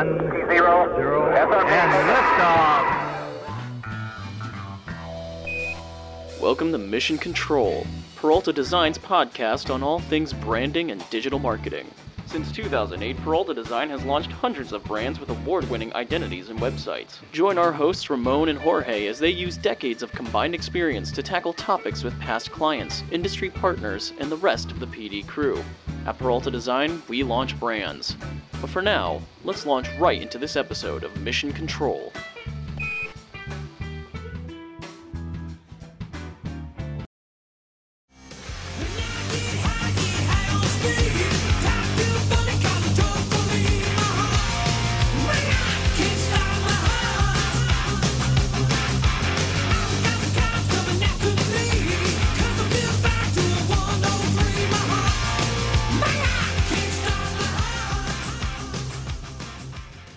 One, zero, zero, and liftoff. Welcome to Mission Control, Peralta Design's podcast on all things branding and digital marketing. Since 2008, Peralta Design has launched hundreds of brands with award winning identities and websites. Join our hosts Ramon and Jorge as they use decades of combined experience to tackle topics with past clients, industry partners, and the rest of the PD crew. At Peralta Design, we launch brands. But for now, let's launch right into this episode of Mission Control.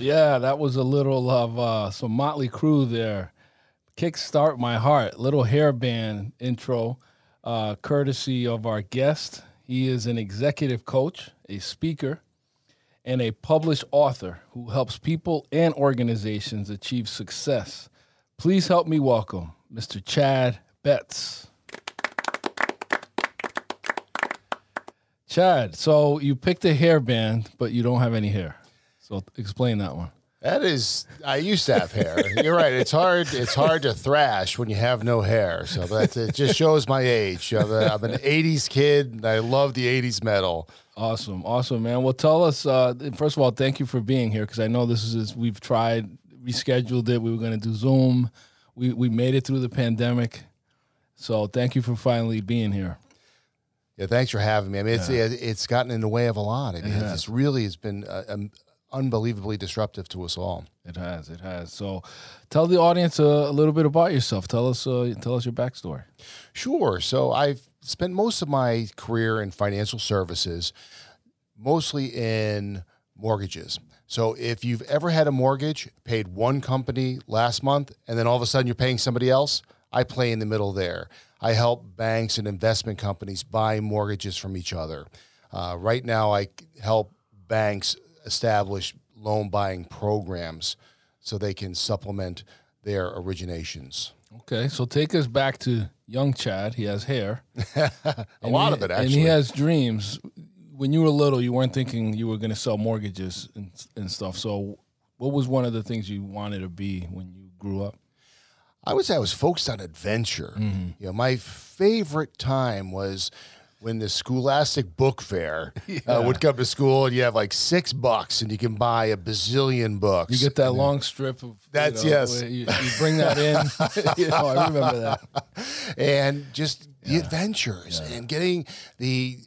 Yeah, that was a little of uh, some Motley Crue there. Kickstart My Heart, little hairband intro, uh, courtesy of our guest. He is an executive coach, a speaker, and a published author who helps people and organizations achieve success. Please help me welcome Mr. Chad Betts. Chad, so you picked a hairband, but you don't have any hair. So explain that one. That is, I used to have hair. You're right. It's hard. It's hard to thrash when you have no hair. So that it just shows my age. I'm, a, I'm an '80s kid. And I love the '80s metal. Awesome, awesome, man. Well, tell us. Uh, first of all, thank you for being here because I know this is we've tried rescheduled it. We were going to do Zoom. We we made it through the pandemic, so thank you for finally being here. Yeah, thanks for having me. I mean, it's it, it's gotten in the way of a lot. I mean, has. it's really has been uh, um, unbelievably disruptive to us all. It has, it has. So, tell the audience a, a little bit about yourself. Tell us, uh, tell us your backstory. Sure. So I've spent most of my career in financial services, mostly in mortgages. So if you've ever had a mortgage, paid one company last month, and then all of a sudden you're paying somebody else, I play in the middle there. I help banks and investment companies buy mortgages from each other. Uh, right now, I help banks establish loan buying programs so they can supplement their originations. Okay, so take us back to young Chad. He has hair. A lot he- of it, actually, And he has dreams. When you were little, you weren't thinking you were going to sell mortgages and, and stuff. So, what was one of the things you wanted to be when you grew up? I would say I was focused on adventure. Mm-hmm. You know, my favorite time was when the Scholastic Book Fair uh, would come to school, and you have like six bucks, and you can buy a bazillion books. You get that long strip of you That's- know, yes. You, you bring that in. you know, I remember that. and just the adventures and getting the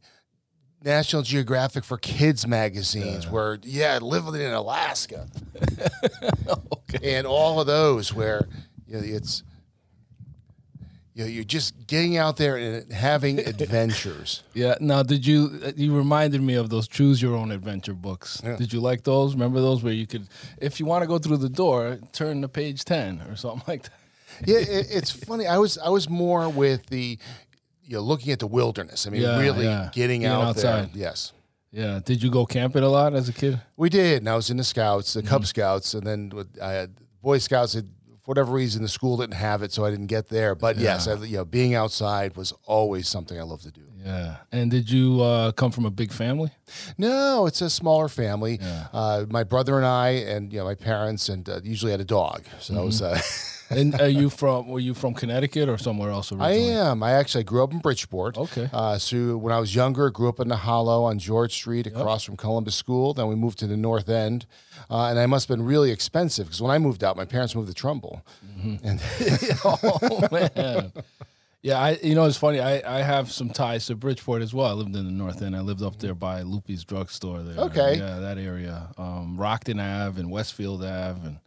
National Geographic for Kids magazines, where yeah, living in Alaska, and all of those where you know, it's. You know, you're just getting out there and having adventures. Yeah. Now, did you? uh, You reminded me of those choose your own adventure books. Did you like those? Remember those where you could, if you want to go through the door, turn to page ten or something like that. yeah, it, it's funny. I was I was more with the, you know, looking at the wilderness. I mean, Yeah, really yeah. getting Being out outside. there. Yes, Yeah. Did you go camping a lot as a kid? we did. And I was in the Scouts, the Mm-hmm. Cub Scouts, and then with- I had Boy Scouts. Had, for whatever reason, the school didn't have it, so I didn't get there. But yes, I, you know, being outside was always something I love to do. Yeah. And did you uh, come from a big family? No, it's a smaller family. Uh, my brother and I, and you know, my parents, and uh, usually had a dog. So that was. Uh, And are you from? Were you from Connecticut or somewhere else I am. I actually grew up in Bridgeport. Okay. Uh, so when I was younger, grew up in the Hollow on George Street, across from Columbus School. Then we moved to the North End, uh, and I must have been really expensive because when I moved out, my parents moved to Trumbull, and oh man. Yeah, I you know it's funny. I, I have some ties to Bridgeport as well. I lived in the North End. I lived up there by Loopy's drugstore there. Okay. Yeah, that area. Um, Rockton Ave and Westfield Ave and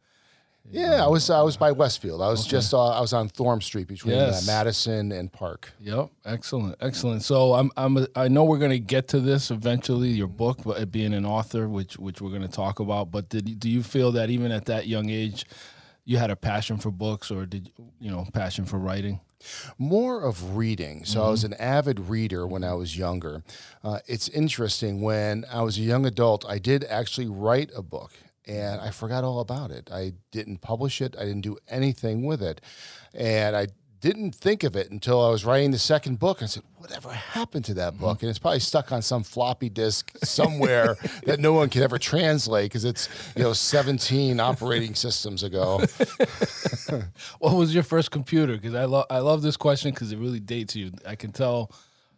yeah, I was I was by Westfield. I was just uh, I was on Thorne Street between Yes. uh, Madison and Park. Yep, excellent, excellent. So I'm, I'm, I know we're gonna get to this eventually, your book, but being an author, which, which we're gonna talk about. But did, do you feel that even at that young age, you had a passion for books, or did you know passion for writing? More of reading. So I was an avid reader when I was younger. Uh, it's interesting when I was a young adult, I did actually write a book, and I forgot all about it. I didn't publish it. I didn't do anything with it, and I didn't think of it until I was writing the second book. I said, "Whatever happened to that book?" And it's probably stuck on some floppy disk somewhere that no one can ever translate because it's you know 17 operating systems ago. What was your first computer? Because I love I love this question because it really dates you. I can tell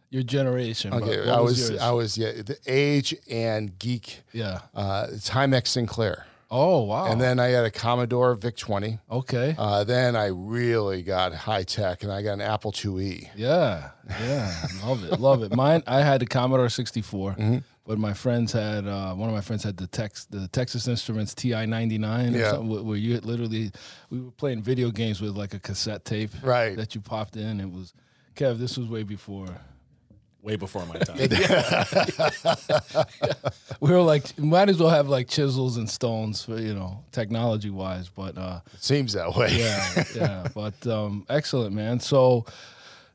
your generation. Okay, I was yours? I was yeah the age and geek. yeah. Uh, Timex Sinclair, Oh wow. and then I had a Commodore VIC 20. okay. Uh, then I really got high tech, and I got an Apple IIe. Yeah, yeah, love it, love it. Mine, I had the Commodore 64, Mm-hmm. but my friends had uh, one of my friends had the Tex, the Texas Instruments TI 99, Yeah. where- where you had literally we were playing video games with like a cassette tape, Right. That you popped in. It was Kev. This was way before. Way before my time. We were like, might as well have like chisels and stones for you know technology wise, but. uh It seems that way. yeah, yeah. But um, excellent, man. So,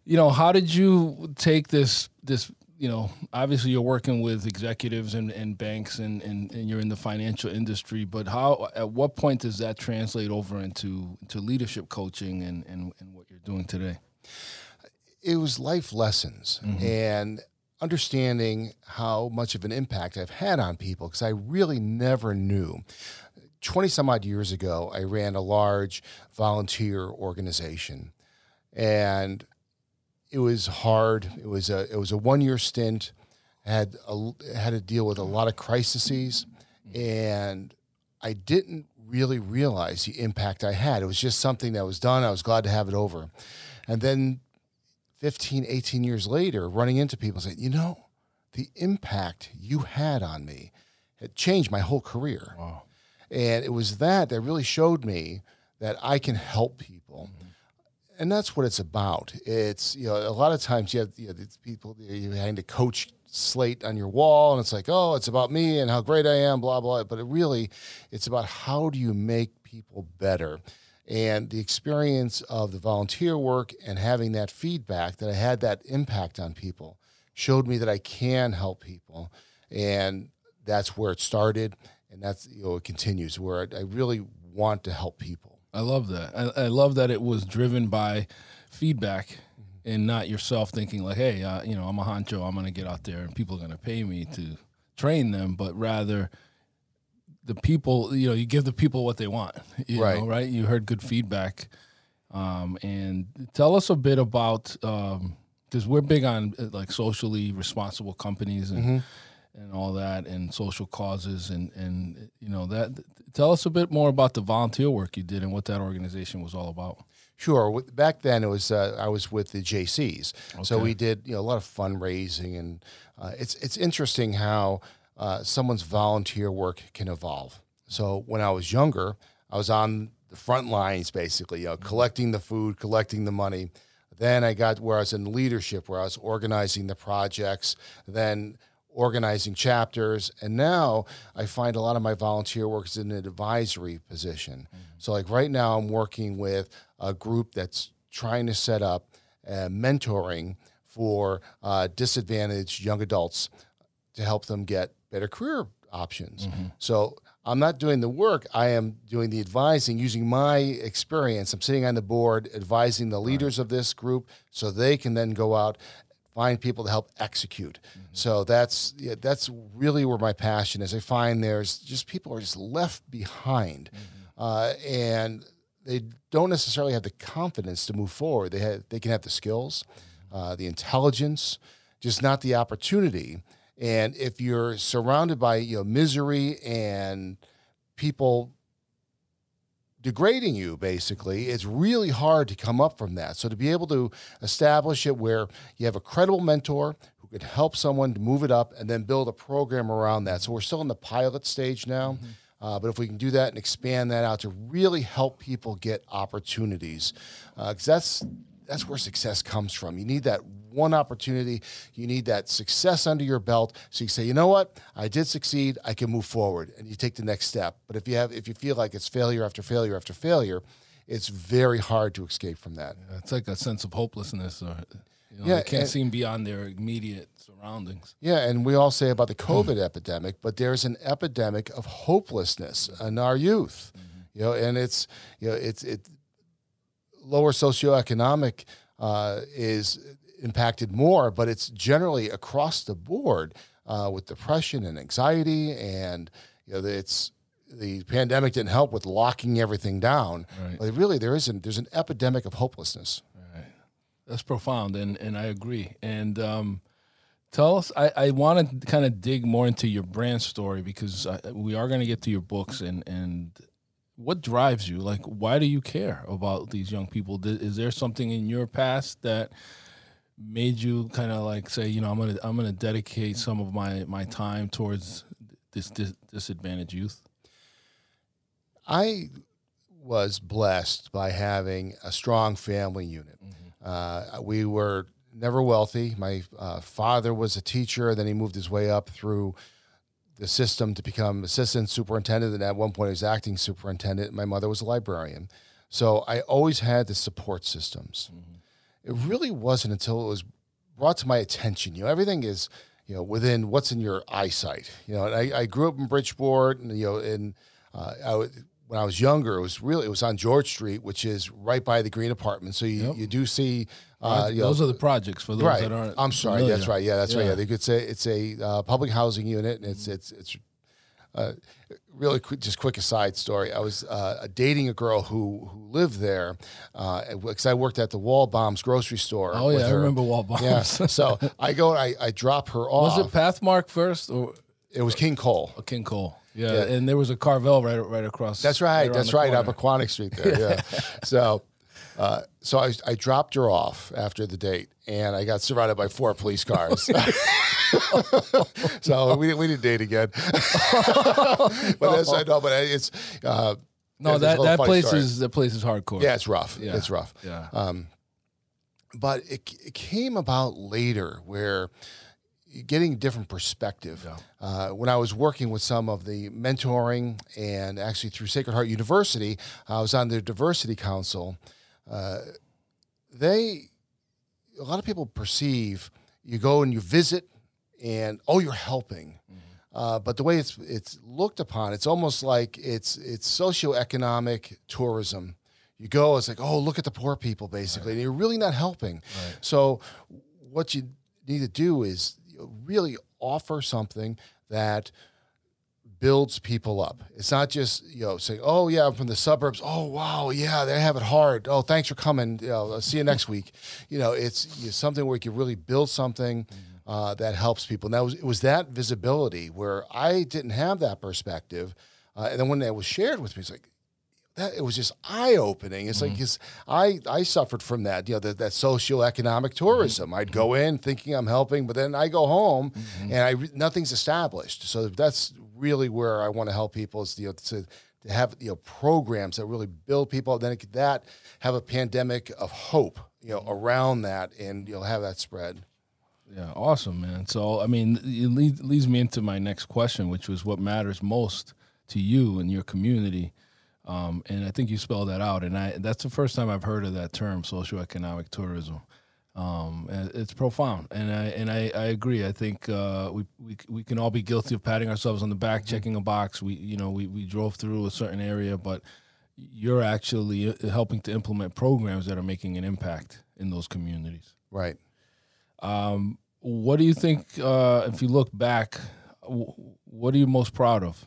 you know, how did you take this? This, you know, obviously you're working with executives and, and banks, and, and and you're in the financial industry. But how? At what point does that translate over into to leadership coaching and and, and what you're doing today? It was life lessons mm-hmm. and understanding how much of an impact I've had on people because I really never knew. 20 some odd years ago, I ran a large volunteer organization and it was hard. It was a it was a one year stint. Had a, had to deal with a lot of crises, and I didn't really realize the impact I had. It was just something that was done. I was glad to have it over, and then 15, 18 years later, running into people saying, you know, the impact you had on me had changed my whole career. Wow. And it was that that really showed me that I can help people. Mm-hmm. And that's what it's about. It's, you know, a lot of times you have, you know, these people, you hang the coach slate on your wall and it's like, oh, it's about me and how great I am, blah, blah. But it really, it's about how do you make people better? And the experience of the volunteer work and having that feedback that I had that impact on people showed me that I can help people. And that's where it started. And that's, you know, it continues where I, I really want to help people. I love that. I, I love that it was driven by feedback and not yourself thinking like, hey, uh, you know, I'm a honcho. I'm going to get out there and people are going to pay me to train them, but rather the people, you know, you give the people what they want, you Right. know, right? You heard good feedback. Um, and tell us a bit about, because we're big on uh, like socially responsible companies and, and all that and social causes and, and, you know, that, tell us a bit more about the volunteer work you did and what that organization was all about. Sure. Back then, it was uh, I was with the Jaycees, so we did you know a lot of fundraising, and uh, it's it's interesting how uh, someone's volunteer work can evolve. So when I was younger, I was on the front lines, basically, you know, collecting the food, collecting the money. Then I got where I was in leadership, where I was organizing the projects, then organizing chapters, and now I find a lot of my volunteer work is in an advisory position. So, like right now, I'm working with a group that's trying to set up uh, mentoring for uh, disadvantaged young adults to help them get better career options. So I'm not doing the work, I am doing the advising using my experience. I'm sitting on the board advising the leaders of this group so they can then go out find people to help execute. So that's yeah, that's really where my passion is. I find there's just people are just left behind. Uh, and they don't necessarily have the confidence to move forward. They have, they can have the skills, uh, the intelligence, just not the opportunity. And if you're surrounded by you know misery and people degrading you basically it's really hard to come up from that. So to be able to establish it where you have a credible mentor who could help someone to move it up and then build a program around that. So we're still in the pilot stage now uh, but if we can do that and expand that out to really help people get opportunities because that's that's where success comes from. You need that one opportunity. You need that success under your belt, so you say, you know what, I did succeed. I can move forward, and you take the next step. But if you have, if you feel like it's failure after failure after failure, it's very hard to escape from that. It's like a sense of hopelessness or You know, Yeah, they can't and- see beyond their immediate surroundings. Yeah, and we all say about the COVID epidemic, but there's an epidemic of hopelessness in our youth. Mm-hmm. You know, and it's you know it's it lower socioeconomic uh, is impacted more, but it's generally across the board uh, with depression and anxiety, and you know it's the pandemic didn't help with locking everything down. Right. But really, there isn't. There's an epidemic of hopelessness. That's profound, and and I agree. And um, tell us, I, I want to kind of dig more into your brand story because I, we are going to get to your books and and what drives you. Like, why do you care about these young people? Is there something in your past that made you kind of like say, you know, I'm gonna I'm gonna dedicate some of my my time towards this, this disadvantaged youth? I was blessed by having a strong family unit. Uh, we were never wealthy. My uh, father was a teacher, then he moved his way up through the system to become assistant superintendent, and at one point he was acting superintendent. My mother was a librarian, so I always had the support systems. It really wasn't until it was brought to my attention. You know, everything is you know within what's in your eyesight. You know, and I, I grew up in Bridgeport, and you know, and uh, I would, when I was younger, it was really it was on George Street, which is right by the Green Apartment. So you, you do see. Uh, you know, those are the projects for those right. that aren't. I'm sorry. familiar. That's right. Yeah, that's right. Yeah. Yeah, they could say it's a uh, public housing unit, and it's it's it's. Uh, really quick, just quick aside story. I was uh, dating a girl who who lived there because I worked at the Waldbaum's grocery store. Oh yeah, I remember Waldbaum's. Yeah. so I go and I, I drop her off. Was it Pathmark first or It was King Cole. Oh, King Cole? Yeah, Yeah. and there was a Carvel right right across. That's right. around That's right. corner. Up Aquanic Street there. Yeah. so, uh, so I, I dropped her off after the date, and I got surrounded by four police cars. so we, we didn't date again. but that's I know, but it's uh, No, that that place story. is that place is hardcore. yeah, it's rough. Yeah. It's rough. yeah. Um, but it, it came about later where getting a different perspective. Uh, when I was working with some of the mentoring and actually through Sacred Heart University, I was on their diversity council. Uh, they, a lot of people perceive you go and you visit and oh, you're helping. Uh, but the way it's it's looked upon, it's almost like it's it's socioeconomic tourism. You go, it's like, oh, look at the poor people, basically, and you're really not helping. So, what you need to do is really offer something that builds people up. It's not just you know saying, "Oh yeah, I'm from the suburbs. Oh wow, yeah, they have it hard. Oh, thanks for coming. You know, I'll see you next week." You know, it's know, something where you can really build something uh, that helps people. And that was it was that visibility where I didn't have that perspective, uh, and then when that was shared with me, it's like. That, it was just eye opening. It's like mm. 'cause I I suffered from that, you know, that, that socioeconomic mm. tourism. I'd go in thinking I'm helping, but then I go home mm-hmm. and I re- nothing's established. So that's really where I want to help people is you know to to have you know programs that really build people. Then it could, that have a pandemic of hope, you know, mm-hmm. around that, and you'll have that spread. Yeah, awesome, man. So, I mean, it leads, leads me into my next question, which was what matters most to you and your community. Um, and I think you spelled that out. And I that's the first time I've heard of that term, socioeconomic tourism. Um, it's profound, and I and I, I agree. I think uh, we, we we can all be guilty of patting ourselves on the back, checking a box. We you know we, we drove through a certain area, but you're actually uh, helping to implement programs that are making an impact in those communities. Right. Um, what do you think, uh, if you look back, what are you most proud of?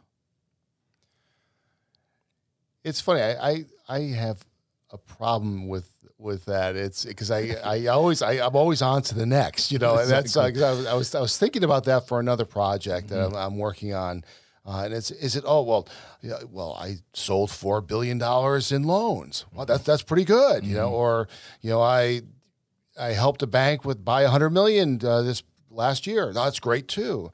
It's funny. I I, I have a problem with with that. It's because I, I always I, I'm always on to the next. You know, and that's uh, I, was, I was I was thinking about that for another project that I'm, I'm working on. Uh, and it's is it oh well yeah, well I sold four billion dollars in loans well that's that's pretty good you know or you know I I helped a bank with buy a hundred million uh, this last year. That's great too.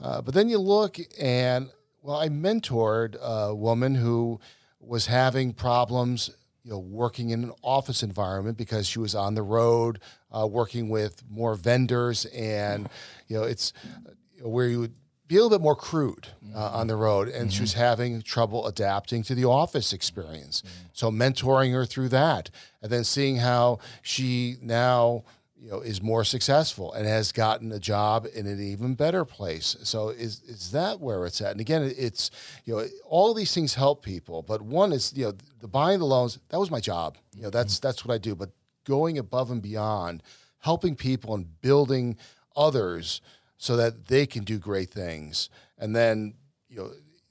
Uh, but then you look and well, I mentored a woman who was having problems, you know, working in an office environment because she was on the road, uh, working with more vendors, and you know, it's uh, where you would be a little bit more crude uh, on the road, and she was having trouble adapting to the office experience. So mentoring her through that, and then seeing how she now you know is more successful and has gotten a job in an even better place. So is is that where it's at? And again, it's you know all these things help people, but one is you know the buying the loans. That was my job. You know that's that's what I do. But going above and beyond, helping people and building others so that they can do great things, and then you know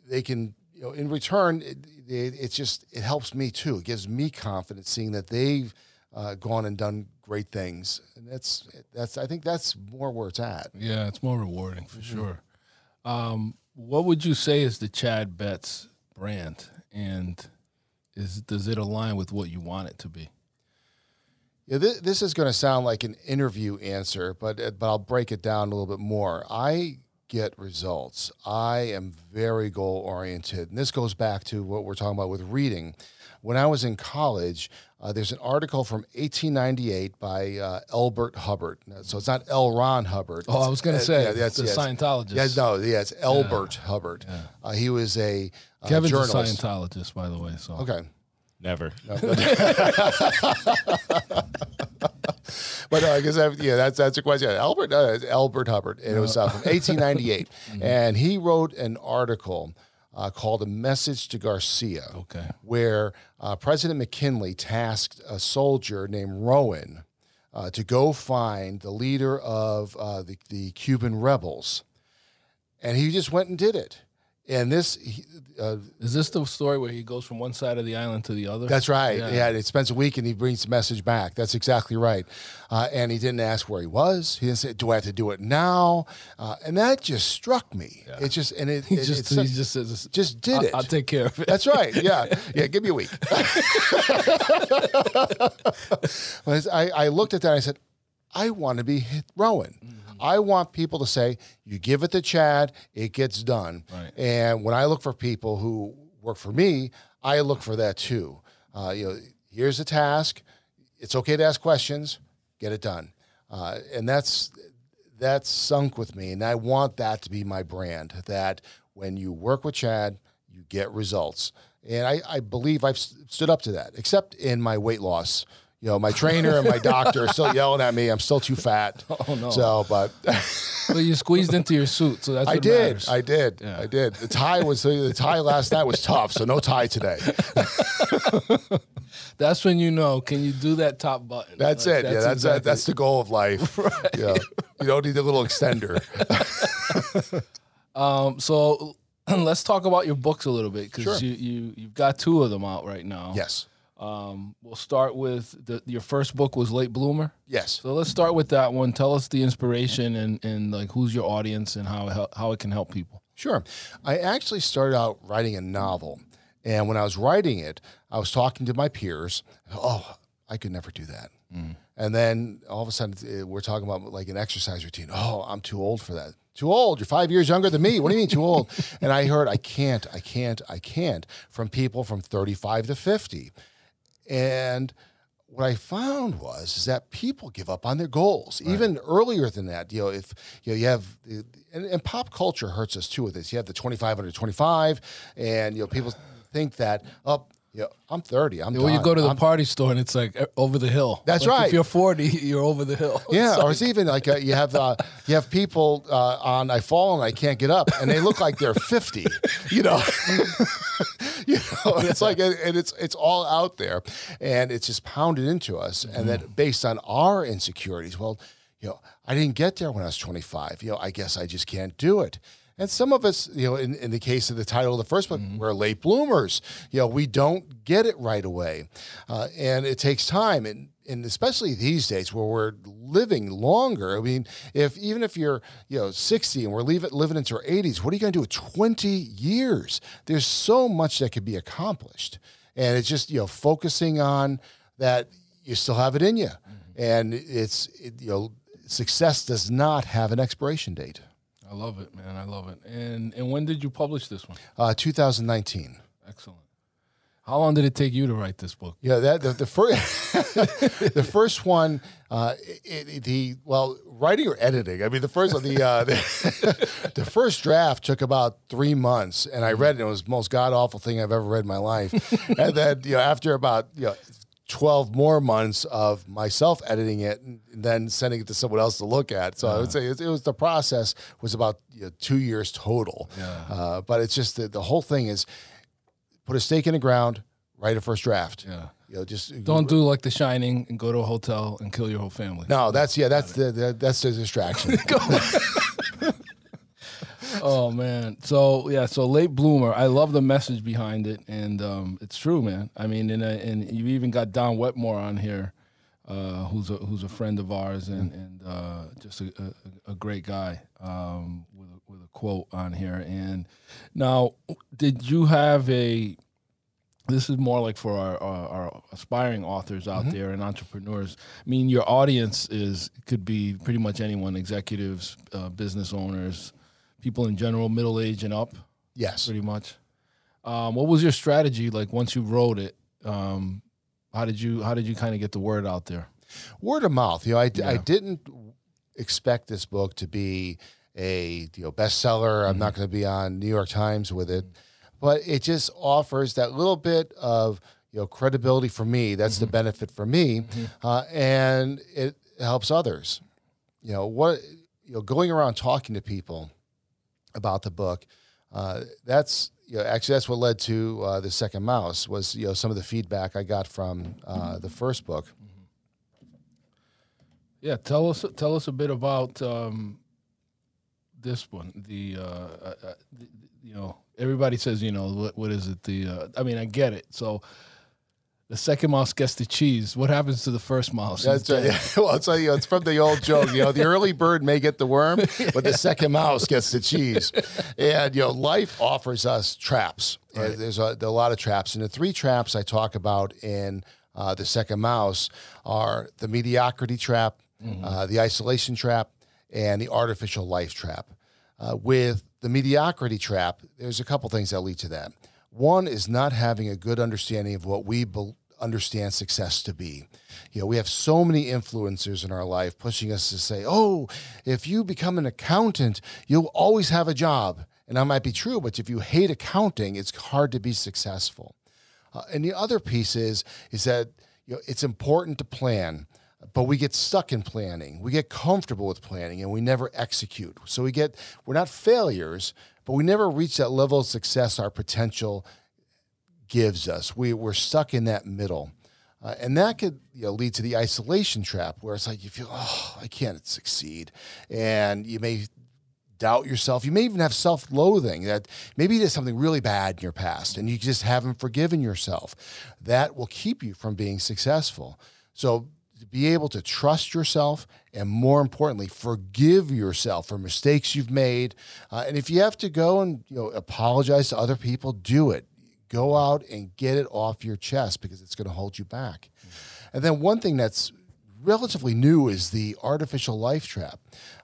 they can you know in return it, it, it's just it helps me too. It gives me confidence seeing that they've uh, gone and done great things, and that's that's I think that's more where it's at. Yeah, it's more rewarding for sure. Um, what would you say is the Chad Betts brand, and is does it align with what you want it to be? Yeah, this, this is going to sound like an interview answer, but uh, but I'll break it down a little bit more. I get results. I am very goal oriented, and this goes back to what we're talking about with reading. When I was in college, uh, there's an article from 1898 by uh, Elbert Hubbard. So it's not L. Ron Hubbard. Oh, I was going to It's- say uh, yeah, that's- the yes. Scientologist. Yeah, no, yeah, it's Elbert Hubbard. Uh, he was a uh, Kevin's a. Scientologist, by the way. So Okay. Never. But uh, I guess I, yeah, that's that's a question. Albert uh, Albert Hubbard, and it was uh, from 1898, and he wrote an article uh, called "A Message to Garcia," Okay. where uh, President McKinley tasked a soldier named Rowan uh, to go find the leader of uh, the, the Cuban rebels, and he just went and did it. And this, uh, is this the story where he goes from one side of the island to the other? That's right. Yeah. Yeah, it spends a week and he brings the message back. That's exactly right. Uh, and he didn't ask where he was. He didn't say, "Do I have to do it now?" Uh, and that just struck me. It just and it, he it- just he just says, just did I'll, it. I'll take care of it. That's right. Yeah, yeah. Give me a week. I, I looked at that. and I said, I want to be hit Rowan. I want people to say, you give it to Chad, it gets done. Right. And when I look for people who work for me, I look for that too. Uh, you know, here's a task. It's okay to ask questions. Get it done. Uh, and that's that's sunk with me, and I want that to be my brand. That when you work with Chad, you get results, and I, I believe I've stood up to that. Except in my weight loss, you know, my trainer and my doctor are still yelling at me. I'm still too fat. Oh, no. So, but But you squeezed into your suit, so that's I what did, matters. I did, Yeah. I did. The tie was the tie last night was tough, so no tie today. That's when you know. Can you do that top button? That's Like, it. yeah, that's exactly- that's the goal of life. Yeah, you don't need a little extender. Um, so let's talk about your books a little bit because Sure. you, you you've got two of them out right now. yes, Um, we'll start with the, your first book was Late Bloomer. yes. So let's start with that one. Tell us the inspiration and, and like who's your audience and how it hel- how it can help people. Sure. I actually started out writing a novel. And when I was writing it, I was talking to my peers. Oh, I could never do that. And then all of a sudden, eh, we're talking about like an exercise routine. Oh, I'm too old for that. Too old. You're five years younger than me. What do you mean too old? and I heard, I can't, I can't, I can't from people from 35 to 50. And what I found was is that people give up on their goals even earlier than that. You know, if you know you have and, and pop culture hurts us too with this. You have the 25 under 25, and you know people think that oh, know, I'm 30. I'm When you go to the I'm- party store and it's like over the hill. That's Like, right. If you're 40, you're over the hill. Yeah, It's or like- it's even like uh, you have uh, you have people uh, on I fall and I can't get up, and they look like they're fifty. You know, you know, it's like and it's it's all out there, and it's just pounded into us, and then based on our insecurities, well, you know, I didn't get there when I was twenty five. You know, I guess I just can't do it. And some of us, you know, in, in the case of the title of the first book, we're late bloomers. You know, we don't get it right away, uh, and it takes time. And and especially these days where we're living longer. I mean, if even if you're you know 60 and we're leaving, living into our 80s, what are you going to do with 20 years? There's so much that could be accomplished, and it's just you know focusing on that you still have it in you, and it's it, you know success does not have an expiration date. I love it, man. I love it. And and when did you publish this one? Uh, 2019. Excellent. How long did it take you to write this book? Yeah, that the, the first the first one, uh, it, it- the well, writing or editing. I mean, the first the uh, the, the first draft took about three months, and I read it. and It was the most god awful thing I've ever read in my life. and then you know, after about you know. 12 more months of myself editing it and then sending it to someone else to look at. So I would say it, it was the process was about you know, two years total. Uh, but it's just the, the whole thing is put a stake in the ground, write a first draft. Yeah. You know, just Don't do like The Shining and go to a hotel and kill your whole family. No, that's yeah, that's the, the that's the distraction. Oh man. So yeah. So late bloomer. I love the message behind it, and um, it's true, man. I mean, and, uh, and you even got Don Wetmore on here, uh, who's a who's a friend of ours, and and uh, just a, a, a great guy um, with a, with a quote on here. And now, did you have a? This is more like for our, our, our aspiring authors out there and entrepreneurs. I mean, your audience is could be pretty much anyone: executives, uh, business owners, people in general, middle age and up, yes. pretty much. Um, what was your strategy like once you wrote it? Um, how did you how did you kind of get the word out there? word of mouth. You know, I, I didn't expect this book to be a you know bestseller. I'm not going to be on New York Times with it, but it just offers that little bit of you know credibility for me. That's the benefit for me, uh, and it helps others. You know what? You know, going around talking to people about the book. Uh, that's you know, actually that's what led to uh, the second mouse was you know some of the feedback I got from uh, the first book. Yeah, tell us tell us a bit about um, this one. The, uh, uh, uh, the you know everybody says you know what what is it? The I mean I get it. So the second mouse gets the cheese. What happens to the first mouse? That's right. dead. well, I'll tell you, it's from the old joke. You know, the early bird may get the worm, but the second mouse gets the cheese. And you know, life offers us traps. Uh, There's a, there a lot of traps, and the three traps I talk about in uh, the second mouse are the mediocrity trap, uh, the isolation trap, and the artificial life trap. Uh, with the mediocrity trap, there's a couple things that lead to that. One is not having a good understanding of what we bel understand success to be. You know, we have so many influencers in our life pushing us to say, "Oh, if you become an accountant, you'll always have a job." And that might be true, but if you hate accounting, it's hard to be successful. Uh, and the other piece is is that you know it's important to plan, but we get stuck in planning. We get comfortable with planning, and we never execute. So we get we're not failures, but we never reach that level of success our potential gives us. We we're stuck in that middle. Uh, and that could you know, lead to the isolation trap, where it's like you feel, oh, I can't succeed, and you may doubt yourself. You may even have self loathing that maybe you did something really bad in your past and you just haven't forgiven yourself. That will keep you from being successful. So, be able to trust yourself and more importantly, forgive yourself for mistakes you've made. Uh, and if you have to go and you know apologize to other people, do it. Go out and get it off your chest because it's going to hold you back. And then one thing that's relatively new is the artificial life trap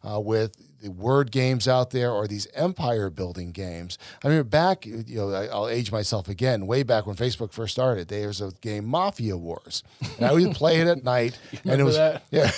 uh, with the word games out there or these empire building games. I mean, back, you know, I, I'll age myself again. Way back when Facebook first started, there was a game Mafia Wars, and I would play it at night, and it was that? yeah.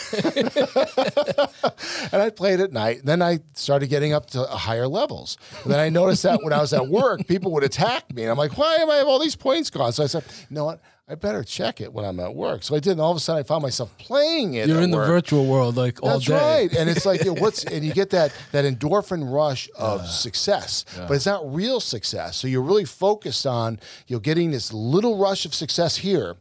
and I'd play it at night. And then I started getting up to higher levels. And then I noticed that when I was at work, people would attack me. And I'm like, why am I have all these points gone? So I said, you know what? I better check it when I'm at work. So I did. And all of a sudden I found myself playing it. You're in the virtual world like all That's day. right. And it's like, you know, what's, and you get that, that endorphin rush of success, but it's not real success. So you're really focused on, you know, getting this little rush of success here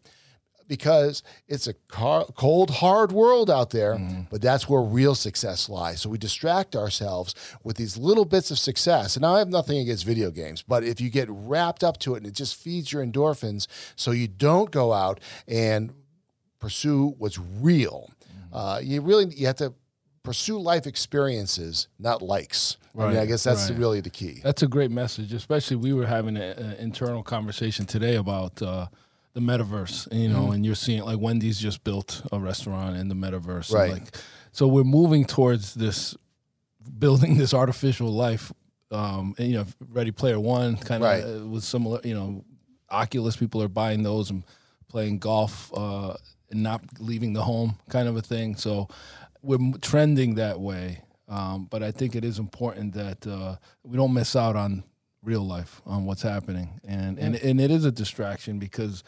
because it's a car, cold, hard world out there, but that's where real success lies. So we distract ourselves with these little bits of success. And I have nothing against video games, but if you get wrapped up to it and it just feeds your endorphins, so you don't go out and pursue what's real. Uh, you really you have to pursue life experiences, not likes. I mean, I guess that's right. really the key. That's a great message. Especially, we were having an internal conversation today about uh, the metaverse. You know, Mm-hmm. and you're seeing like Wendy's just built a restaurant in the metaverse. Right. like, so we're moving towards this building this artificial life. Um, and you know, Ready Player One kind of Right. uh, was similar. You know, Oculus people are buying those and playing golf uh, and not leaving the home, kind of a thing. So we're trending that way. Um, but I think it is important that uh, we don't miss out on real life, on what's happening, and and and it is a distraction because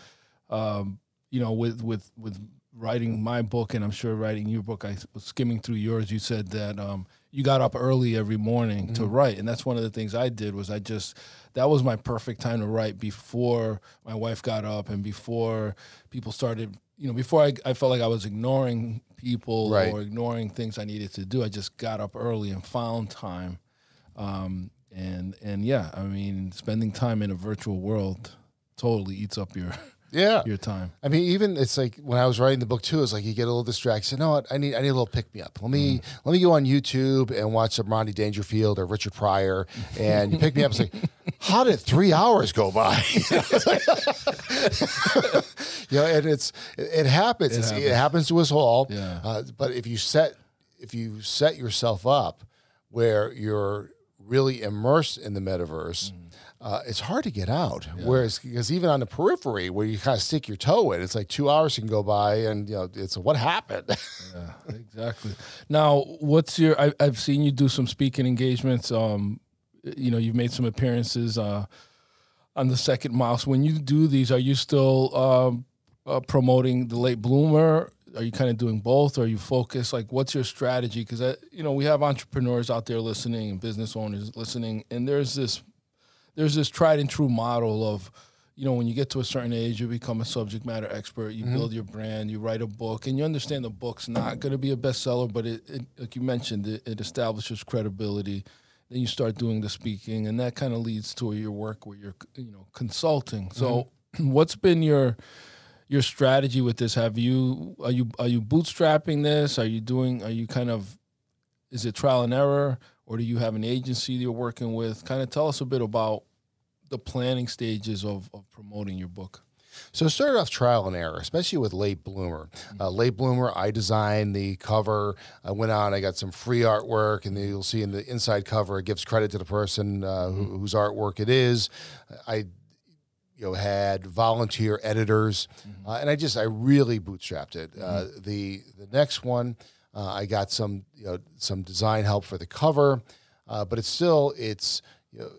um, you know, with with with writing my book, and I'm sure writing your book. I was skimming through yours. You said that um, you got up early every morning to write, and that's one of the things I did. Was I just that was my perfect time to write before my wife got up and before people started. You know, before I, I felt like I was ignoring people Right. or ignoring things I needed to do. I just got up early and found time. Um, and and yeah, I mean, spending time in a virtual world totally eats up your Yeah. your time. I mean, even it's like when I was writing the book too. It's like you get a little distracted. You know what? I need I need a little pick me up. Let me let me go on YouTube and watch some Rodney Dangerfield or Richard Pryor, and you pick me up. It's say. how did three hours go by? you know, and it's it, it happens. It, happens. it happens to us all. Yeah. Uh, but if you set if you set yourself up where you're really immersed in the metaverse. Uh, it's hard to get out. Whereas, because even on the periphery, where you kind of stick your toe in, it's like two hours can go by, and you know, it's what happened. Yeah, exactly. Now, what's your? I, I've seen you do some speaking engagements. Um, you know, you've made some appearances uh, on the Second Mouse. When you do these, are you still um, uh, promoting the late bloomer? Are you kind of doing both? Or are you focused? Like, what's your strategy? Because you know, we have entrepreneurs out there listening and business owners listening, and there's this there's this tried and true model of you know when you get to a certain age you become a subject matter expert you mm-hmm. build your brand you write a book and you understand the book's not going to be a bestseller but it, it like you mentioned it, it establishes credibility. Then you start doing the speaking and that kind of leads to your work where you're you know consulting. So mm-hmm. what's been your your strategy with this? Have you are you are you bootstrapping this? Are you doing are you kind of is it trial and error or do you have an agency that you're working with kind of tell us a bit about the planning stages of, of promoting your book So it started off trial and error, especially with Late Bloomer. Uh, Late Bloomer, I designed the cover. I went on, I got some free artwork, and you'll see in the inside cover, it gives credit to the person uh, who, whose artwork it is. I you know had volunteer editors, uh, and I just I really bootstrapped it. Uh, the the next one, uh, I got some you know some design help for the cover, uh, but it's still it's you know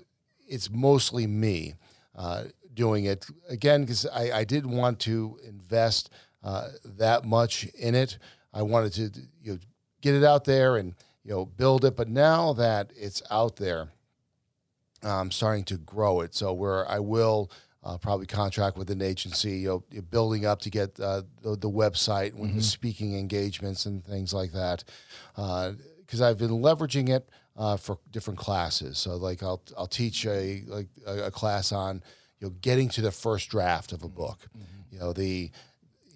it's mostly me uh, doing it again because I, I didn't want to invest uh, that much in it. I wanted to you know get it out there and you know build it. But now that it's out there, I'm starting to grow it. So where I will uh, probably contract with an agency, you know, you're building up to get uh, the, the website with the speaking engagements and things like that. Because I've been leveraging it uh, for different classes. So like I'll I'll teach a like a, a class on you know getting to the first draft of a book. You know the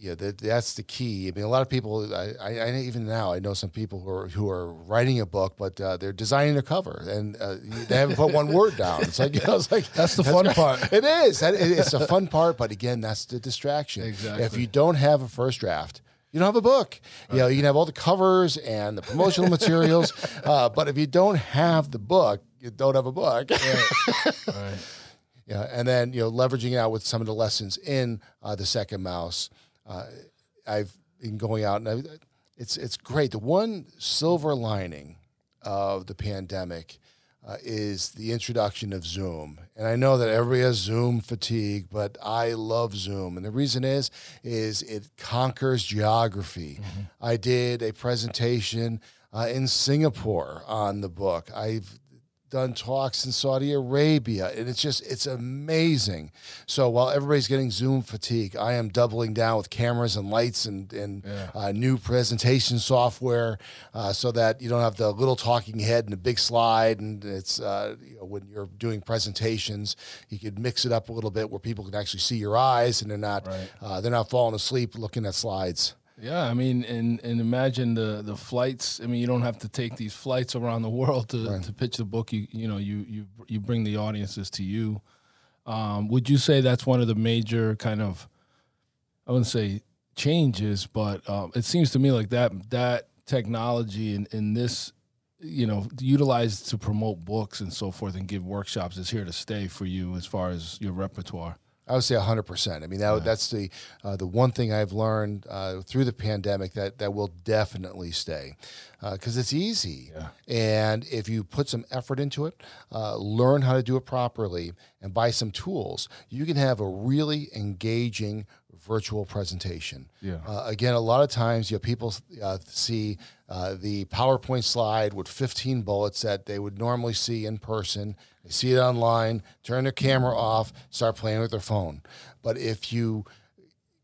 yeah, that, that's the key. I mean, a lot of people. I, I, I even now I know some people who are who are writing a book, but uh, they're designing a cover and uh, they haven't put one word down. It's like you know, it's like That's the fun part. It is. That- it- It's a fun part, but again, that's the distraction. Exactly. If you don't have a first draft. You don't have a book. You know, you can have all the covers and the promotional materials, uh, but if you don't have the book, you don't have a book. right Yeah, and then you know leveraging it out with some of the lessons in uh, the second mouse. Uh, I've been going out and I, it's it's great. The one silver lining of the pandemic uh, is the introduction of Zoom, and I know that everybody has Zoom fatigue, but I love Zoom, and the reason is is it conquers geography. I did a presentation uh, in Singapore on the book. I've done talks in Saudi Arabia, and it's just it's amazing. So while everybody's getting Zoom fatigue, I am doubling down with cameras and lights and and uh, new presentation software, uh, so that you don't have the little talking head and a big slide. And it's uh, you know, when you're doing presentations, you could mix it up a little bit where people can actually see your eyes and they're not Right. uh, they're not falling asleep looking at slides. Yeah, I mean, and and imagine the the flights. I mean, you don't have to take these flights around the world to, to pitch the book. You you know, you you you bring the audiences to you. Um, would you say that's one of the major kind of, I wouldn't say changes, but um, it seems to me like that that technology in in this, you know, utilized to promote books and so forth and give workshops is here to stay for you as far as your repertoire. I would say hundred percent. I mean, that, that's the uh, the one thing I've learned uh, through the pandemic that that will definitely stay because it's easy, and if you put some effort into it, uh, learn how to do it properly, and buy some tools, you can have a really engaging virtual presentation. Yeah. Uh, again, a lot of times, you know, people uh, see uh, the PowerPoint slide with 15 bullets that they would normally see in person. They see it online, turn their camera off, start playing with their phone. But if you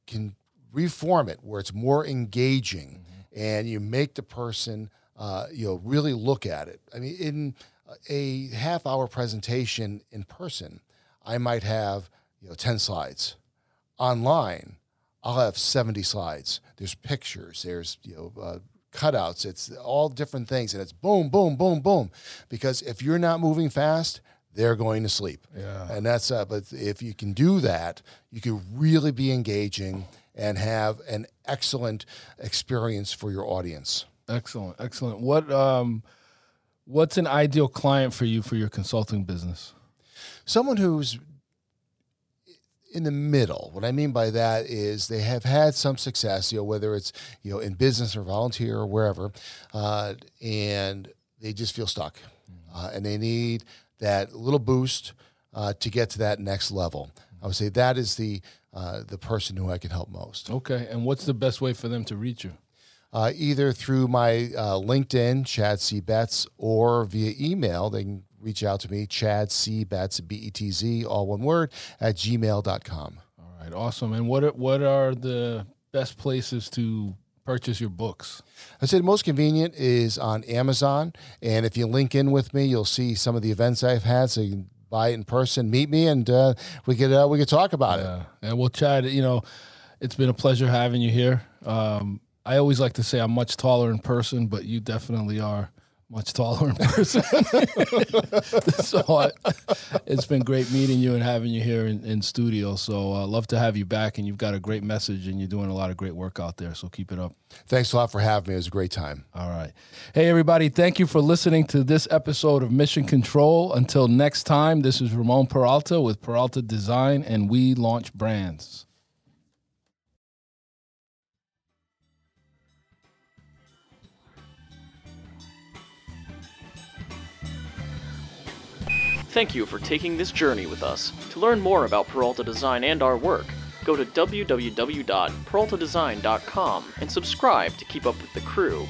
can reform it where it's more engaging and you make the person uh, you know really look at it. I mean in a half hour presentation in person i might have you know 10 slides. Online i'll have 70 slides. There's pictures there's you know uh, cutouts it's all different things and it's boom boom boom boom because if you're not moving fast they're going to sleep Yeah. and that's uh, but if you can do that you can really be engaging and have an excellent experience for your audience Excellent, excellent. What um, what's an ideal client for you for your consulting business? someone who's in the middle. What I mean by that is they have had some success, you know, whether it's you know in business or volunteer or wherever, uh, and they just feel stuck, uh, and they need that little boost uh, to get to that next level. I would say that is the uh, the person who I can help most. Okay, and what's the best way for them to reach you? uh, either through my uh, LinkedIn, Chad C. Betz, or via email. They can reach out to me, Chad C. Betz, B E T Z, all one word, at gmail.com. All right, awesome. And what are, what are the best places to purchase your books? I said most convenient is on Amazon. And if you link in with me, you'll see some of the events I've had. So you can buy it in person, meet me, and uh, we could uh, we could talk about it. Yeah, and well, Chad, you know, it's been a pleasure having you here. Um, I always like to say I'm much taller in person, but you definitely are much taller in person. so I, it's been great meeting you and having you here in, in studio. So I uh, love to have you back, and you've got a great message, and you're doing a lot of great work out there. So keep it up. Thanks a lot for having me. It was a great time. All right. Hey, everybody. Thank you for listening to this episode of Mission Control. Until next time, this is Ramon Peralta with Peralta Design, and we launch brands. Thank you for taking this journey with us. To learn more about Peralta Design and our work, go to www.peraltadesign.com and subscribe to keep up with the crew